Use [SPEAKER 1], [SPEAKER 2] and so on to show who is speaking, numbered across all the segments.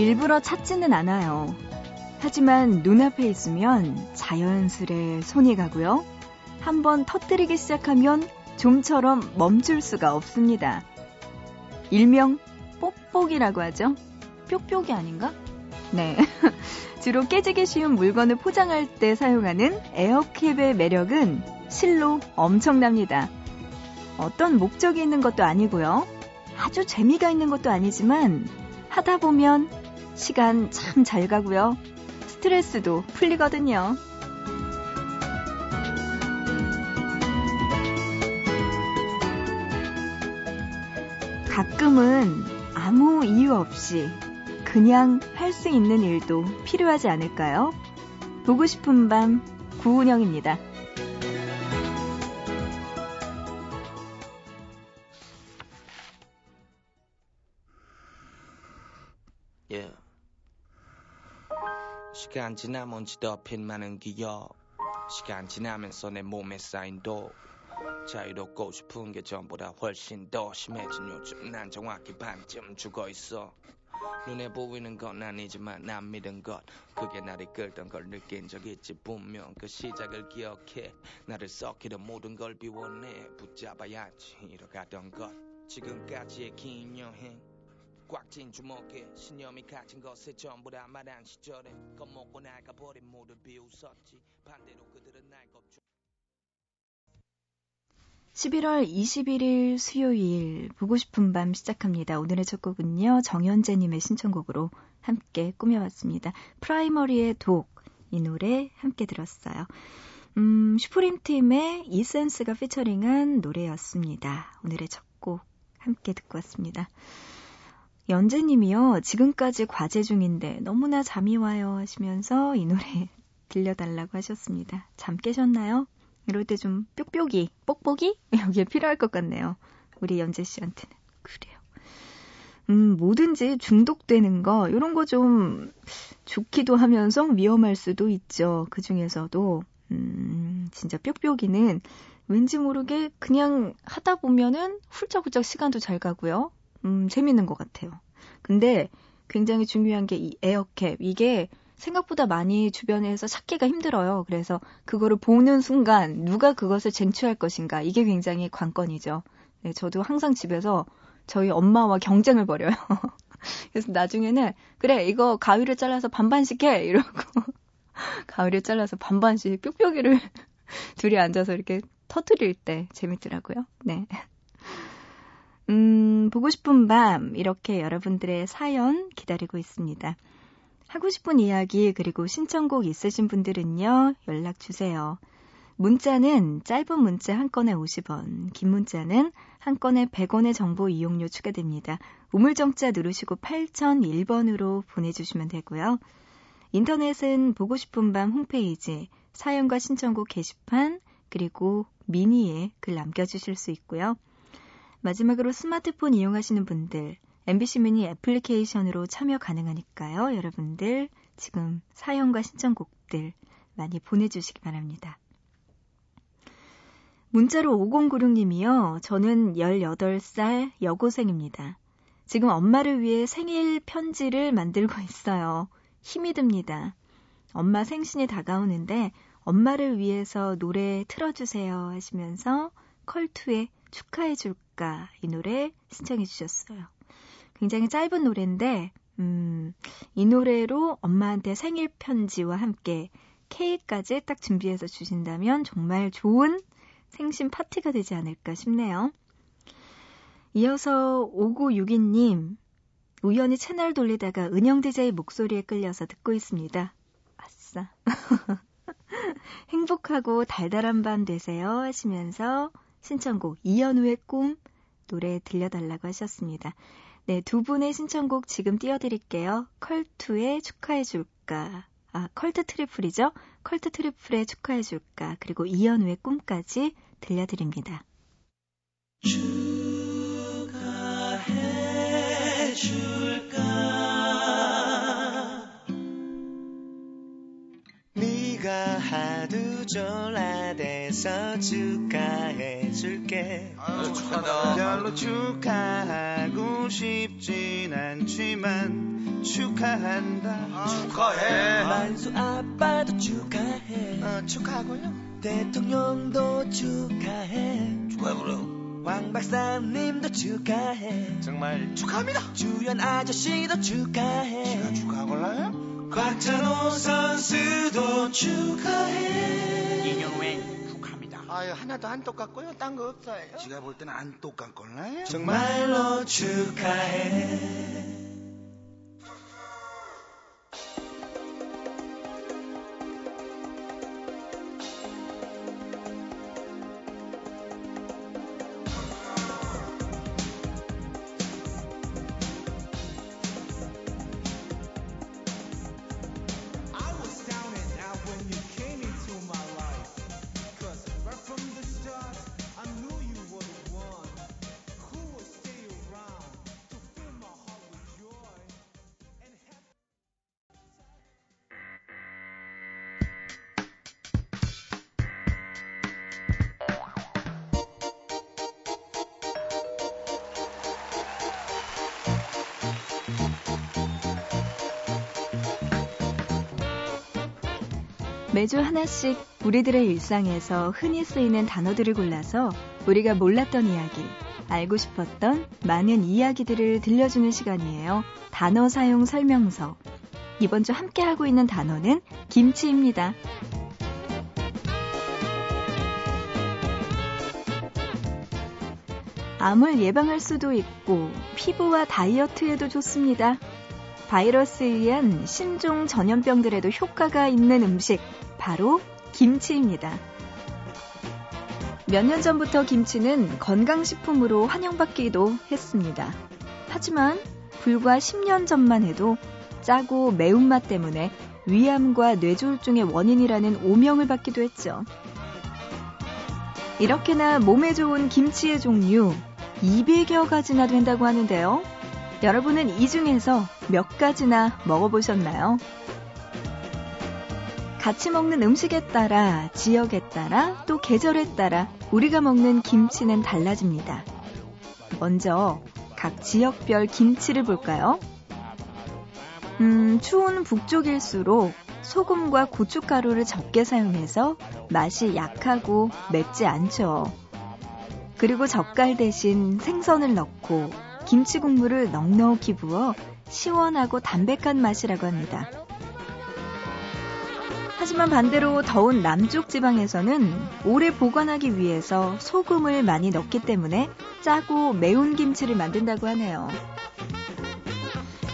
[SPEAKER 1] 일부러 찾지는 않아요. 하지만 눈앞에 있으면 자연스레 손이 가고요. 한번 터뜨리기 시작하면 좀처럼 멈출 수가 없습니다. 일명 뽁뽁이라고 하죠. 뾱뾱이 아닌가? 네. 주로 깨지기 쉬운 물건을 포장할 때 사용하는 에어캡의 매력은 실로 엄청납니다. 어떤 목적이 있는 것도 아니고요. 아주 재미가 있는 것도 아니지만 하다 보면 시간 참 잘 가고요. 스트레스도 풀리거든요. 가끔은 아무 이유 없이 그냥 할 수 있는 일도 필요하지 않을까요? 보고 싶은 밤 구은영입니다.
[SPEAKER 2] 시간 지나면 지덮인 많은 기억 시간 지나면서 내 몸에 쌓인 독 자유롭고 싶은 게 전보다 훨씬 더 심해진 요즘. 난 정확히 반쯤 죽어 있어. 눈에 보이는 건 아니지만 난 믿은 것. 그게 나를 끌던 걸 느낀 적 있지 분명. 그 시작을 기억해. 나를 썩히던 모든 걸 비워내. 붙잡아야지 이뤄가던 것. 지금까지의 긴 여행 꽉진 주먹에 신념이 갇힌 것에 전부 다 말한 시절에 겁먹고 나가버린 모두 비웃었지 반대로 그들은 날 겁주
[SPEAKER 1] 11월 21일 수요일 보고 싶은 밤 시작합니다. 오늘의 첫 곡은요. 정현재님의 신청곡으로 함께 꾸며봤습니다. 프라이머리의 독 이 노래 함께 들었어요. 음, 슈프림 팀의 이센스가 피처링한 노래였습니다. 오늘의 첫 곡 함께 듣고 왔습니다. 연재님이요. 지금까지 과제 중인데 너무나 잠이 와요 하시면서 이 노래 들려달라고 하셨습니다. 잠 깨셨나요? 이럴 때 좀 뾱뾱이, 뽁뽁이? 여기에 필요할 것 같네요. 우리 연재 씨한테는. 그래요. 음, 뭐든지 중독되는 거, 이런 거 좀 좋기도 하면서 위험할 수도 있죠. 그 중에서도, 음, 진짜 뾱뾱이는 왠지 모르게 그냥 하다 보면은 훌쩍훌쩍 시간도 잘 가고요. 음, 재밌는 것 같아요. 근데 굉장히 중요한 게 이 에어캡. 이게 생각보다 많이 주변에서 찾기가 힘들어요. 그래서 그거를 보는 순간 누가 그것을 쟁취할 것인가. 이게 굉장히 관건이죠. 네, 저도 항상 집에서 저희 엄마와 경쟁을 벌여요. 그래서 나중에는 그래 이거 가위를 잘라서 반반씩 해 이러고 가위를 잘라서 반반씩 뾱뾱이를 둘이 앉아서 이렇게 터트릴 때 재밌더라고요. 네. 음, 보고 싶은 밤, 이렇게 여러분들의 사연 기다리고 있습니다. 하고 싶은 이야기, 그리고 신청곡 있으신 분들은요, 연락 주세요. 문자는 짧은 문자 한 건에 50원, 긴 문자는 한 건에 100원의 정보 이용료 추가됩니다. 우물정자 누르시고 8001번으로 보내주시면 되고요. 인터넷은 보고 싶은 밤 홈페이지, 사연과 신청곡 게시판, 그리고 미니에 글 남겨주실 수 있고요. 마지막으로 스마트폰 이용하시는 분들, MBC 미니 애플리케이션으로 참여 가능하니까요. 여러분들 지금 사연과 신청곡들 많이 보내주시기 바랍니다. 문자로 5096님이요. 저는 18살 여고생입니다. 지금 엄마를 위해 생일 편지를 만들고 있어요. 힘이 듭니다. 엄마 생신이 다가오는데 엄마를 위해서 노래 틀어주세요 하시면서 컬투의 축하해줄까 이 노래 신청해 주셨어요. 굉장히 짧은 노래인데 음, 이 노래로 엄마한테 생일 편지와 함께 케이크까지 딱 준비해서 주신다면 정말 좋은 생신 파티가 되지 않을까 싶네요. 이어서 5962님, 우연히 채널 돌리다가 은영 DJ 목소리에 끌려서 듣고 있습니다. 아싸. 행복하고 달달한 밤 되세요 하시면서 신청곡 이연우의 꿈 노래 들려달라고 하셨습니다. 네, 두 분의 신청곡 지금 띄워드릴게요. 컬투의 축하해줄까. 아, 컬트 트리플이죠? 컬트 트리플의 축하해줄까. 그리고 이연우의 꿈까지 들려드립니다.
[SPEAKER 3] 축하해줄까 네가 하도 졸라대서 축하해줄게
[SPEAKER 4] 아유, 축하다.
[SPEAKER 3] 별로 축하하고 쉽진 않지만 축하한다
[SPEAKER 2] 축하해.
[SPEAKER 4] 만수 아빠도 축하해.
[SPEAKER 3] 어, 축하하고요
[SPEAKER 4] 대통령도 축하해.
[SPEAKER 2] 축하해.
[SPEAKER 4] 왕 박사님도 축하해.
[SPEAKER 3] 정말 축하합니다
[SPEAKER 4] 주연 아저씨도 축하해.
[SPEAKER 3] 축하하골라요? 곽찬호 선수도 축하해 아유 하나도 안 똑같고요. 딴 거 없어요.
[SPEAKER 2] 지가 볼 때는 안 똑같걸나요?
[SPEAKER 3] 정말로 축하해
[SPEAKER 1] 매주 하나씩 우리들의 일상에서 흔히 쓰이는 단어들을 골라서 우리가 몰랐던 이야기, 알고 싶었던 많은 이야기들을 들려주는 시간이에요. 단어 사용 설명서. 이번 주 함께 하고 있는 단어는 김치입니다. 암을 예방할 수도 있고 피부와 다이어트에도 좋습니다. 바이러스에 의한 신종 전염병들에도 효과가 있는 음식, 바로 김치입니다. 몇 년 전부터 김치는 건강식품으로 환영받기도 했습니다. 하지만 불과 10년 전만 해도 짜고 매운맛 때문에 위암과 뇌졸중의 원인이라는 오명을 받기도 했죠. 이렇게나 몸에 좋은 김치의 종류 200여 가지나 된다고 하는데요. 여러분은 이 중에서 몇 가지나 먹어보셨나요? 같이 먹는 음식에 따라, 지역에 따라, 또 계절에 따라 우리가 먹는 김치는 달라집니다. 먼저 각 지역별 김치를 볼까요? 음, 추운 북쪽일수록 소금과 고춧가루를 적게 사용해서 맛이 약하고 맵지 않죠. 그리고 젓갈 대신 생선을 넣고 김치 국물을 넉넉히 부어 시원하고 담백한 맛이라고 합니다. 하지만 반대로 더운 남쪽 지방에서는 오래 보관하기 위해서 소금을 많이 넣기 때문에 짜고 매운 김치를 만든다고 하네요.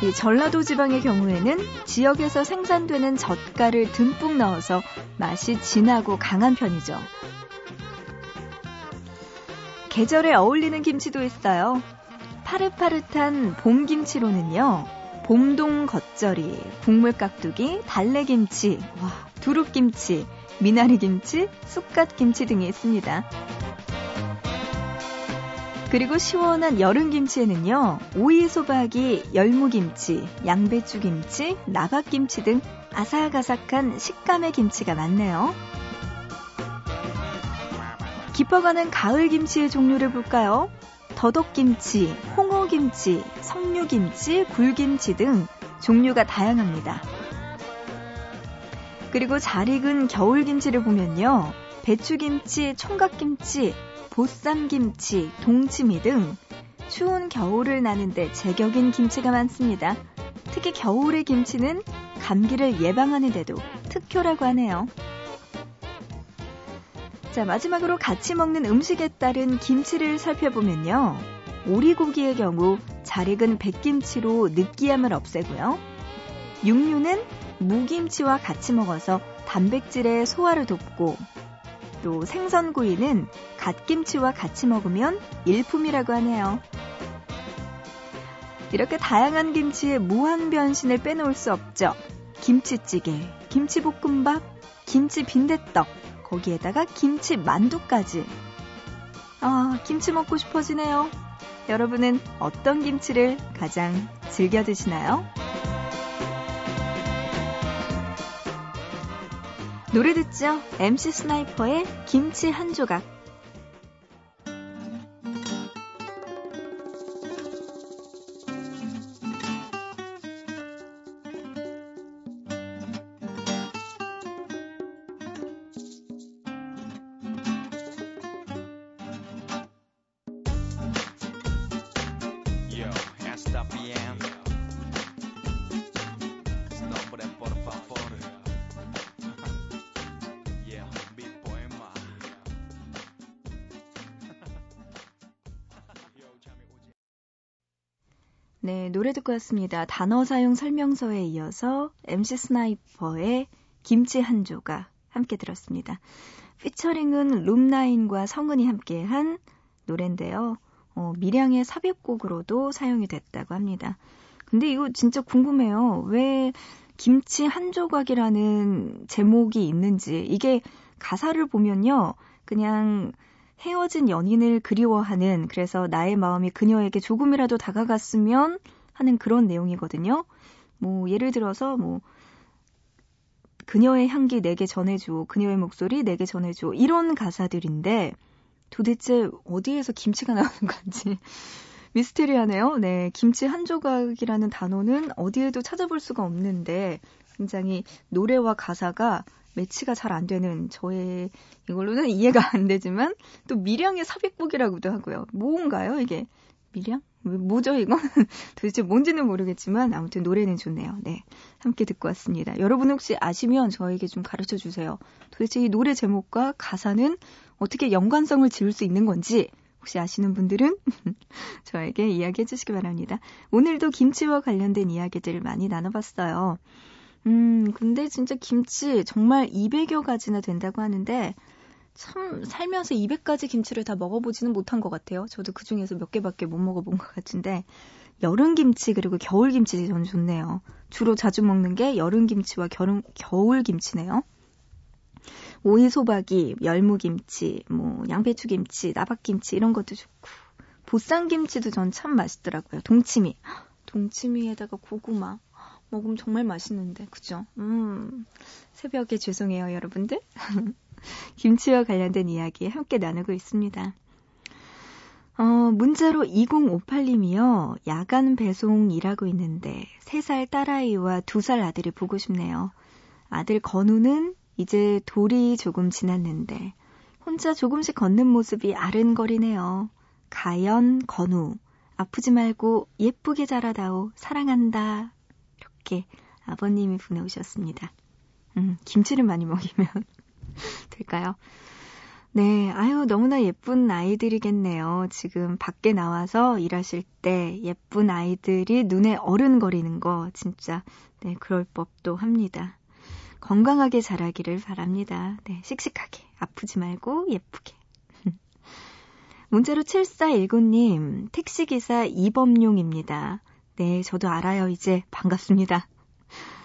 [SPEAKER 1] 이 전라도 지방의 경우에는 지역에서 생산되는 젓갈을 듬뿍 넣어서 맛이 진하고 강한 편이죠. 계절에 어울리는 김치도 있어요. 파릇파릇한 봄김치로는요. 봄동 겉절이, 국물 깍두기, 달래김치, 와, 두릅김치, 미나리김치, 쑥갓김치 등이 있습니다. 그리고 시원한 여름김치에는요, 오이소박이, 열무김치, 양배추김치, 나박김치 등 아삭아삭한 식감의 김치가 많네요. 깊어가는 가을 김치의 종류를 볼까요? 더덕김치, 홍어김치, 석류김치, 굴김치 등 종류가 다양합니다. 그리고 잘 익은 겨울김치를 보면요. 배추김치, 총각김치, 보쌈김치, 동치미 등 추운 겨울을 나는데 제격인 김치가 많습니다. 특히 겨울의 김치는 감기를 예방하는 데도 특효라고 하네요. 자, 마지막으로 같이 먹는 음식에 따른 김치를 살펴보면요. 오리고기의 경우 잘 익은 백김치로 느끼함을 없애고요. 육류는 무김치와 같이 먹어서 단백질의 소화를 돕고 또 생선구이는 갓김치와 같이 먹으면 일품이라고 하네요. 이렇게 다양한 김치의 무한 변신을 빼놓을 수 없죠. 김치찌개, 김치볶음밥, 김치 빈대떡, 거기에다가 김치 만두까지. 아, 김치 먹고 싶어지네요. 여러분은 어떤 김치를 가장 즐겨 드시나요? 노래 듣죠? MC 스나이퍼의 김치 한 조각. 노래 듣고 왔습니다. 단어 사용 설명서에 이어서 MC 스나이퍼의 김치 한 조각 함께 들었습니다. 피처링은 룸나인과 성은이 함께한 노래인데요. 어, 미량의 삽입곡으로도 사용이 됐다고 합니다. 근데 이거 진짜 궁금해요. 왜 김치 한 조각이라는 제목이 있는지. 이게 가사를 보면요. 그냥 헤어진 연인을 그리워하는 그래서 나의 마음이 그녀에게 조금이라도 다가갔으면 하는 그런 내용이거든요. 뭐 예를 들어서 뭐 그녀의 향기 내게 전해줘, 그녀의 목소리 내게 전해줘 이런 가사들인데 도대체 어디에서 김치가 나오는 건지 미스테리하네요. 네, 김치 한 조각이라는 단어는 어디에도 찾아볼 수가 없는데 굉장히 노래와 가사가 매치가 잘 안 되는 저의 이걸로는 이해가 안 되지만 또 미량의 삽입곡이라고도 하고요. 뭔가요 이게 미량? 뭐죠 이건? 도대체 뭔지는 모르겠지만 아무튼 노래는 좋네요. 네, 함께 듣고 왔습니다. 여러분 혹시 아시면 저에게 좀 가르쳐 주세요. 도대체 이 노래 제목과 가사는 어떻게 연관성을 지을 수 있는 건지 혹시 아시는 분들은 저에게 이야기해 주시기 바랍니다. 오늘도 김치와 관련된 이야기들 많이 나눠봤어요. 음, 근데 진짜 김치 정말 200여 가지나 된다고 하는데 참 살면서 200가지 김치를 다 먹어보지는 못한 것 같아요. 저도 그 중에서 몇 개밖에 못 먹어본 것 같은데 여름 김치 그리고 겨울 김치 저는 좋네요. 주로 자주 먹는 게 여름 김치와 겨울, 겨울 김치네요. 오이 소박이, 열무김치, 뭐 양배추김치, 나박김치 이런 것도 좋고 보쌈김치도 전 참 맛있더라고요. 동치미, 동치미에다가 고구마 먹으면 정말 맛있는데 그죠? 음 새벽에 죄송해요 여러분들. 김치와 관련된 이야기 함께 나누고 있습니다. 어, 문자로 2058님이요. 야간 배송 일하고 있는데 3살 딸아이와 2살 아들이 보고 싶네요. 아들 건우는 이제 돌이 조금 지났는데 혼자 조금씩 걷는 모습이 아른거리네요. 가연, 건우, 아프지 말고 예쁘게 자라다오, 사랑한다. 이렇게 아버님이 보내오셨습니다. 음, 김치를 많이 먹이면 될까요? 네, 아유, 너무나 예쁜 아이들이겠네요. 지금 밖에 나와서 일하실 때 예쁜 아이들이 눈에 어른거리는 거 진짜, 네, 그럴 법도 합니다. 건강하게 자라기를 바랍니다. 네, 씩씩하게. 아프지 말고 예쁘게. 문자로 7419님, 택시기사 이범용입니다. 네, 저도 알아요. 이제 반갑습니다.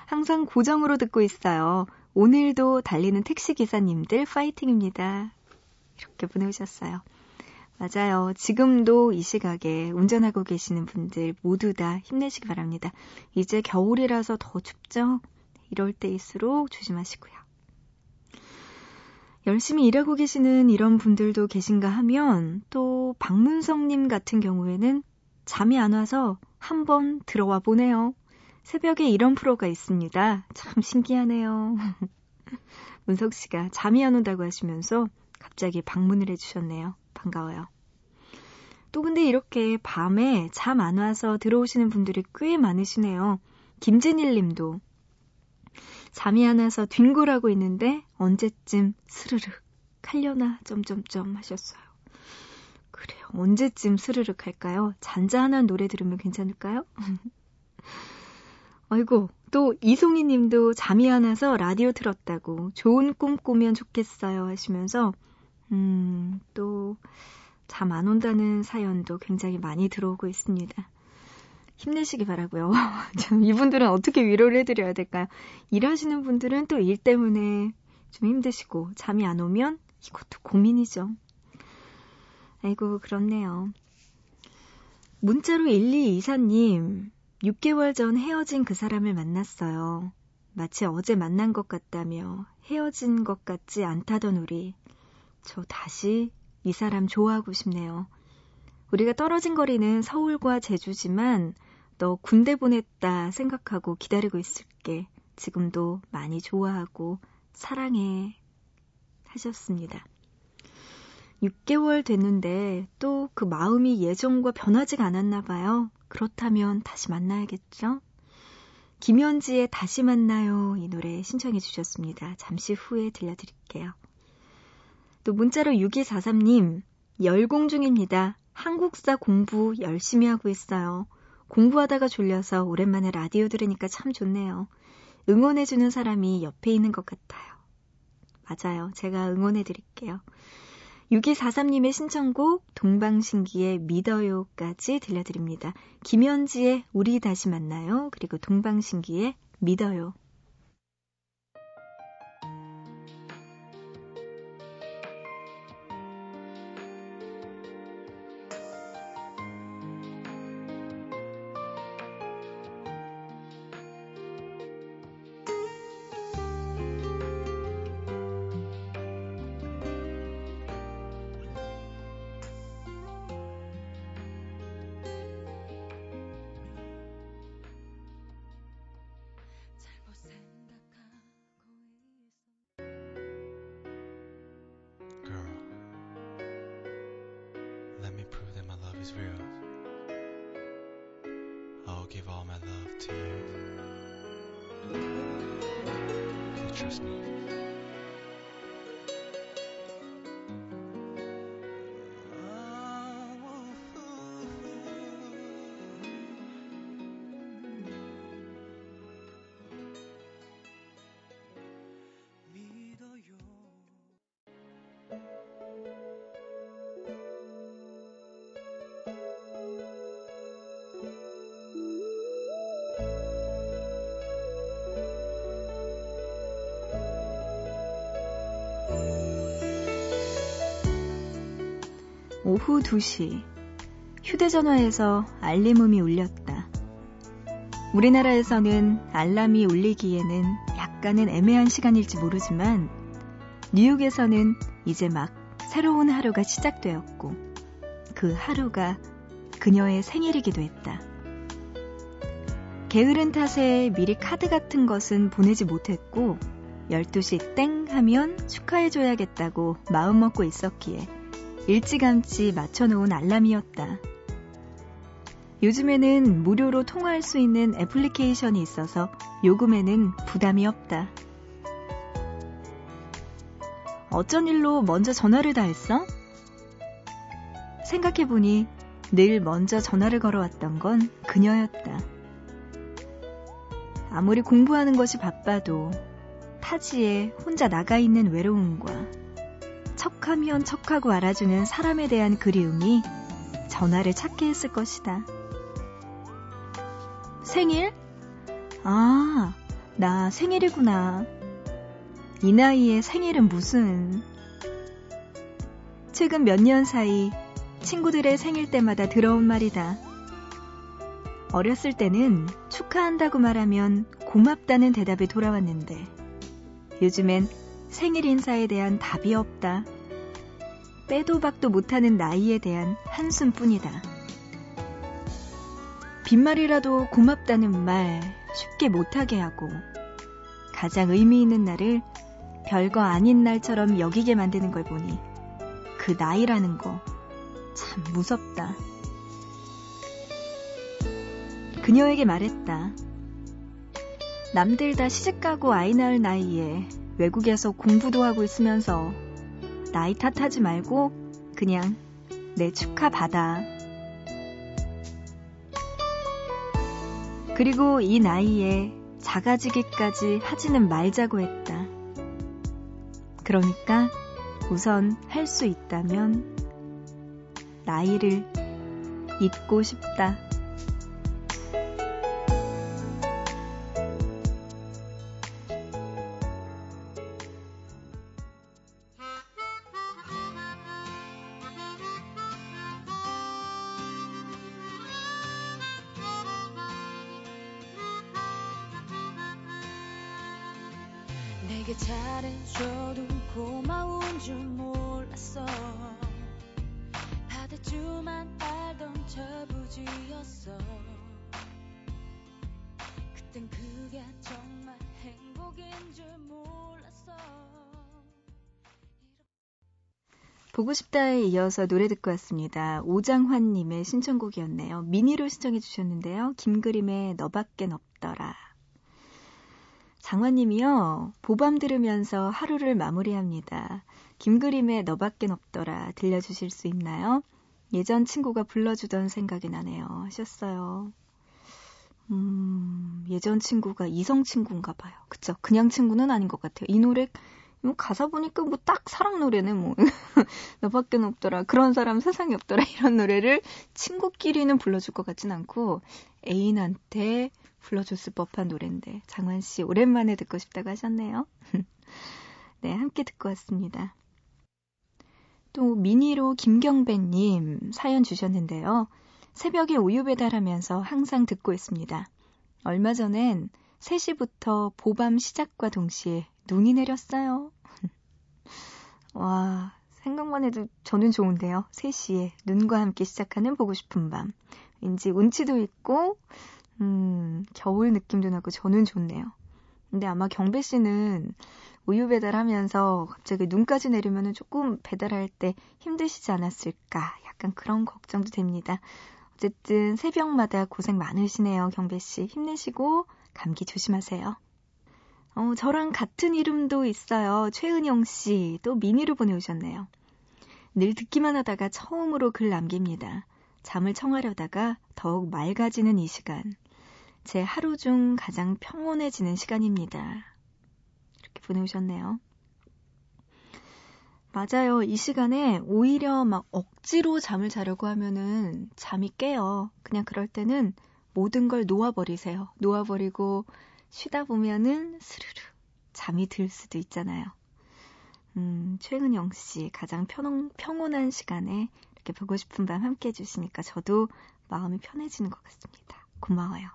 [SPEAKER 1] 항상 고정으로 듣고 있어요. 오늘도 달리는 택시기사님들 파이팅입니다. 이렇게 보내주셨어요. 맞아요. 지금도 이 시각에 운전하고 계시는 분들 모두 다 힘내시기 바랍니다. 이제 겨울이라서 더 춥죠? 이럴 때일수록 조심하시고요. 열심히 일하고 계시는 이런 분들도 계신가 하면 또 박문성님 같은 경우에는 잠이 안 와서 한번 들어와 보네요. 새벽에 이런 프로가 있습니다. 참 신기하네요. 문석 씨가 잠이 안 온다고 하시면서 갑자기 방문을 해주셨네요. 반가워요. 또 근데 이렇게 밤에 잠 안 와서 들어오시는 분들이 꽤 많으시네요. 김진일 님도 잠이 안 와서 뒹굴하고 있는데 언제쯤 스르륵 할려나 점점점 하셨어요. 그래요. 언제쯤 스르륵 할까요? 잔잔한 노래 들으면 괜찮을까요? 아이고, 또 이송이 님도 잠이 안 와서 라디오 틀었다고 좋은 꿈 꾸면 좋겠어요 하시면서 음, 또 잠 안 온다는 사연도 굉장히 많이 들어오고 있습니다. 힘내시기 바라고요. 좀 이분들은 어떻게 위로를 해드려야 될까요? 일하시는 분들은 또 일 때문에 좀 힘드시고 잠이 안 오면 이것도 고민이죠. 아이고 그렇네요. 문자로 1224님 6개월 전 헤어진 그 사람을 만났어요. 마치 어제 만난 것 같다며 헤어진 것 같지 않다던 우리. 저 다시 이 사람 좋아하고 싶네요. 우리가 떨어진 거리는 서울과 제주지만 너 군대 보냈다 생각하고 기다리고 있을게. 지금도 많이 좋아하고 사랑해. 하셨습니다. 6개월 됐는데 또 그 마음이 예전과 변하지가 않았나 봐요. 그렇다면 다시 만나야겠죠? 김현지의 다시 만나요 이 노래 신청해 주셨습니다. 잠시 후에 들려드릴게요. 또 문자로 6243님 열공 중입니다. 한국사 공부 열심히 하고 있어요. 공부하다가 졸려서 오랜만에 라디오 들으니까 참 좋네요. 응원해주는 사람이 옆에 있는 것 같아요. 맞아요. 제가 응원해 드릴게요. 6243님의 신청곡 동방신기의 믿어요까지 들려드립니다. 김현지의 우리 다시 만나요. 그리고 동방신기의 믿어요.
[SPEAKER 5] Israel. I'll give all my love to you. So trust me.
[SPEAKER 1] 오후 2시 휴대전화에서 알림음이 울렸다. 우리나라에서는 알람이 울리기에는 약간은 애매한 시간일지 모르지만 뉴욕에서는 이제 막 새로운 하루가 시작되었고 그 하루가 그녀의 생일이기도 했다. 게으른 탓에 미리 카드 같은 것은 보내지 못했고 12시 땡 하면 축하해줘야겠다고 마음먹고 있었기에 일찌감치 맞춰놓은 알람이었다. 요즘에는 무료로 통화할 수 있는 애플리케이션이 있어서 요금에는 부담이 없다. 어쩐 일로 먼저 전화를 다 했어? 생각해보니 늘 먼저 전화를 걸어왔던 건 그녀였다. 아무리 공부하는 것이 바빠도 타지에 혼자 나가 있는 외로움과 척하면 척하고 알아주는 사람에 대한 그리움이 전화를 찾게 했을 것이다. 생일? 아, 나 생일이구나. 이 나이에 생일은 무슨. 최근 몇 년 사이 친구들의 생일 때마다 들어온 말이다. 어렸을 때는 축하한다고 말하면 고맙다는 대답이 돌아왔는데 요즘엔 생일 인사에 대한 답이 없다. 빼도 박도 못하는 나이에 대한 한숨뿐이다. 빈말이라도 고맙다는 말 쉽게 못하게 하고 가장 의미 있는 날을 별거 아닌 날처럼 여기게 만드는 걸 보니 그 나이라는 거 참 무섭다. 그녀에게 말했다. 남들 다 시집가고 아이 낳을 나이에 외국에서 공부도 하고 있으면서 나이 탓하지 말고 그냥 내 축하 받아. 그리고 이 나이에 작아지기까지 하지는 말자고 했다. 그러니까 우선 할 수 있다면 나이를 잊고 싶다. 보고 싶다에 이어서 노래 듣고 왔습니다. 오장환님의 신청곡이었네요. 미니로 신청해 주셨는데요. 김그림의 너밖엔 없더라. 장환님이요. 보밤 들으면서 하루를 마무리합니다. 김그림의 너밖엔 없더라 들려주실 수 있나요? 예전 친구가 불러주던 생각이 나네요. 하셨어요. 음, 예전 친구가 이성 친구인가 봐요. 그쵸? 그냥 친구는 아닌 것 같아요. 이 노래 뭐 가사 보니까 뭐 딱 사랑 노래네 뭐 너밖에 없더라 그런 사람 세상에 없더라 이런 노래를 친구끼리는 불러줄 것 같진 않고 애인한테 불러줬을 법한 노래인데 장환 씨 오랜만에 듣고 싶다고 하셨네요. 네 함께 듣고 왔습니다. 또 미니로 김경배님 사연 주셨는데요. 새벽에 우유 배달하면서 항상 듣고 있습니다. 얼마 전엔 3시부터 보밤 시작과 동시에 눈이 내렸어요. 와, 생각만 해도 저는 좋은데요. 3시에 눈과 함께 시작하는 보고 싶은 밤. 왠지 운치도 있고, 음, 겨울 느낌도 나고 저는 좋네요. 근데 아마 경배 씨는 우유 배달하면서 갑자기 눈까지 내리면 조금 배달할 때 힘드시지 않았을까. 약간 그런 걱정도 됩니다. 어쨌든 새벽마다 고생 많으시네요, 경배 씨. 힘내시고 감기 조심하세요. 어, 저랑 같은 이름도 있어요. 최은영 씨. 또 미니로 보내오셨네요. 늘 듣기만 하다가 처음으로 글 남깁니다. 잠을 청하려다가 더욱 맑아지는 이 시간. 제 하루 중 가장 평온해지는 시간입니다. 이렇게 보내오셨네요. 맞아요. 이 시간에 오히려 막 억지로 잠을 자려고 하면은 잠이 깨요. 그냥 그럴 때는 모든 걸 놓아버리세요. 놓아버리고 쉬다 보면은 스르르 잠이 들 수도 있잖아요. 음, 최은영 씨 가장 평, 평온한 시간에 이렇게 보고 싶은 밤 함께 해주시니까 저도 마음이 편해지는 것 같습니다. 고마워요.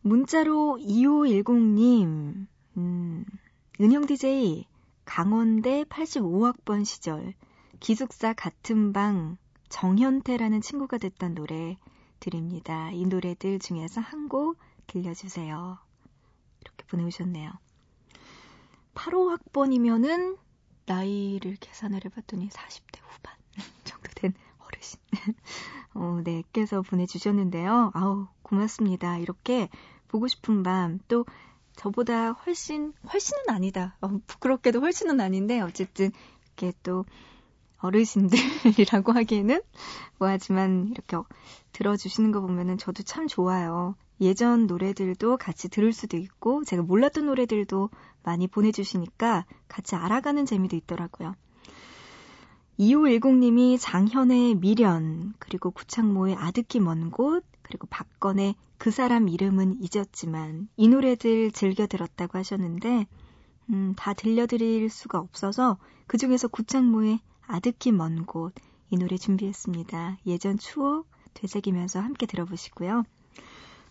[SPEAKER 1] 문자로 2510님, 음, 은영 DJ, 강원대 85학번 시절, 기숙사 같은 방, 정현태라는 친구가 됐던 노래 드립니다. 이 노래들 중에서 한 곡 들려주세요. 이렇게 보내오셨네요. 8호 학번이면은 나이를 계산을 해봤더니 40대 후반 정도 된 어르신. 어, 네, 께서 보내주셨는데요. 아우, 고맙습니다. 이렇게 보고 싶은 밤, 또 저보다 훨씬, 훨씬은 아니다. 어, 부끄럽게도 훨씬은 아닌데, 어쨌든, 이렇게 또, 어르신들이라고 하기에는 뭐하지만 이렇게 들어주시는 거 보면은 저도 참 좋아요. 예전 노래들도 같이 들을 수도 있고 제가 몰랐던 노래들도 많이 보내주시니까 같이 알아가는 재미도 있더라고요. 2510님이 장현의 미련, 그리고 구창모의 아득히 먼 곳, 그리고 박건의 그 사람 이름은 잊었지만 이 노래들 즐겨 들었다고 하셨는데 음, 다 들려드릴 수가 없어서 그 중에서 구창모의 아득히 먼 곳 이 노래 준비했습니다. 예전 추억 되새기면서 함께 들어보시고요.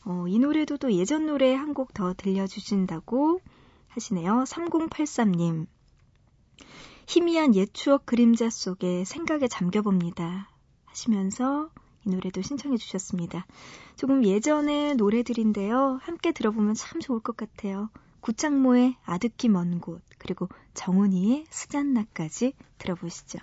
[SPEAKER 1] 어, 이 노래도 또 예전 노래 한 곡 더 들려주신다고 하시네요. 3083님. 희미한 옛 추억 그림자 속에 생각에 잠겨봅니다. 하시면서 이 노래도 신청해 주셨습니다. 조금 예전의 노래들인데요. 함께 들어보면 참 좋을 것 같아요. 구창모의 아득히 먼 곳, 그리고 정은이의 스잔나까지 들어보시죠.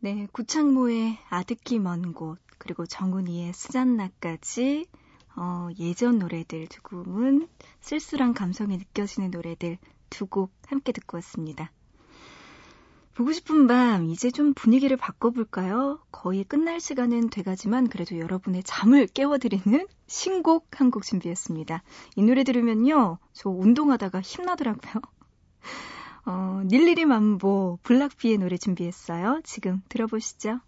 [SPEAKER 1] 네, 구창모의 아득히 먼 곳, 그리고 정은이의 스잔나까지 어, 예전 노래들 두 곡은 쓸쓸한 감성이 느껴지는 노래들 두 곡 함께 듣고 왔습니다. 보고 싶은 밤, 이제 좀 분위기를 바꿔볼까요? 거의 끝날 시간은 돼가지만 그래도 여러분의 잠을 깨워드리는 신곡 한 곡 준비했습니다. 이 노래 들으면요, 저 운동하다가 힘나더라고요. 어, 닐리리 만보 블락비의 노래 준비했어요. 지금 들어보시죠.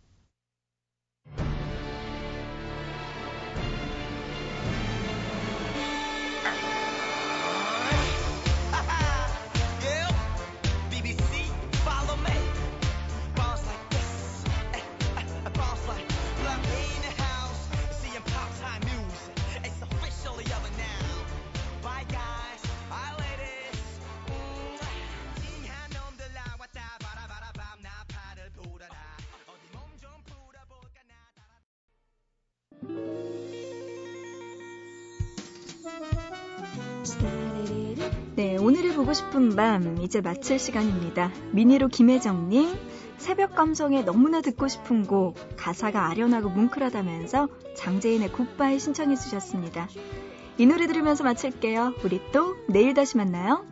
[SPEAKER 1] 네, 오늘을 보고 싶은 밤 이제 마칠 시간입니다. 미니로 김혜정님 새벽 감성에 너무나 듣고 싶은 곡 가사가 아련하고 뭉클하다면서 장재인의 굿바이 신청해 주셨습니다. 이 노래 들으면서 마칠게요. 우리 또 내일 다시 만나요.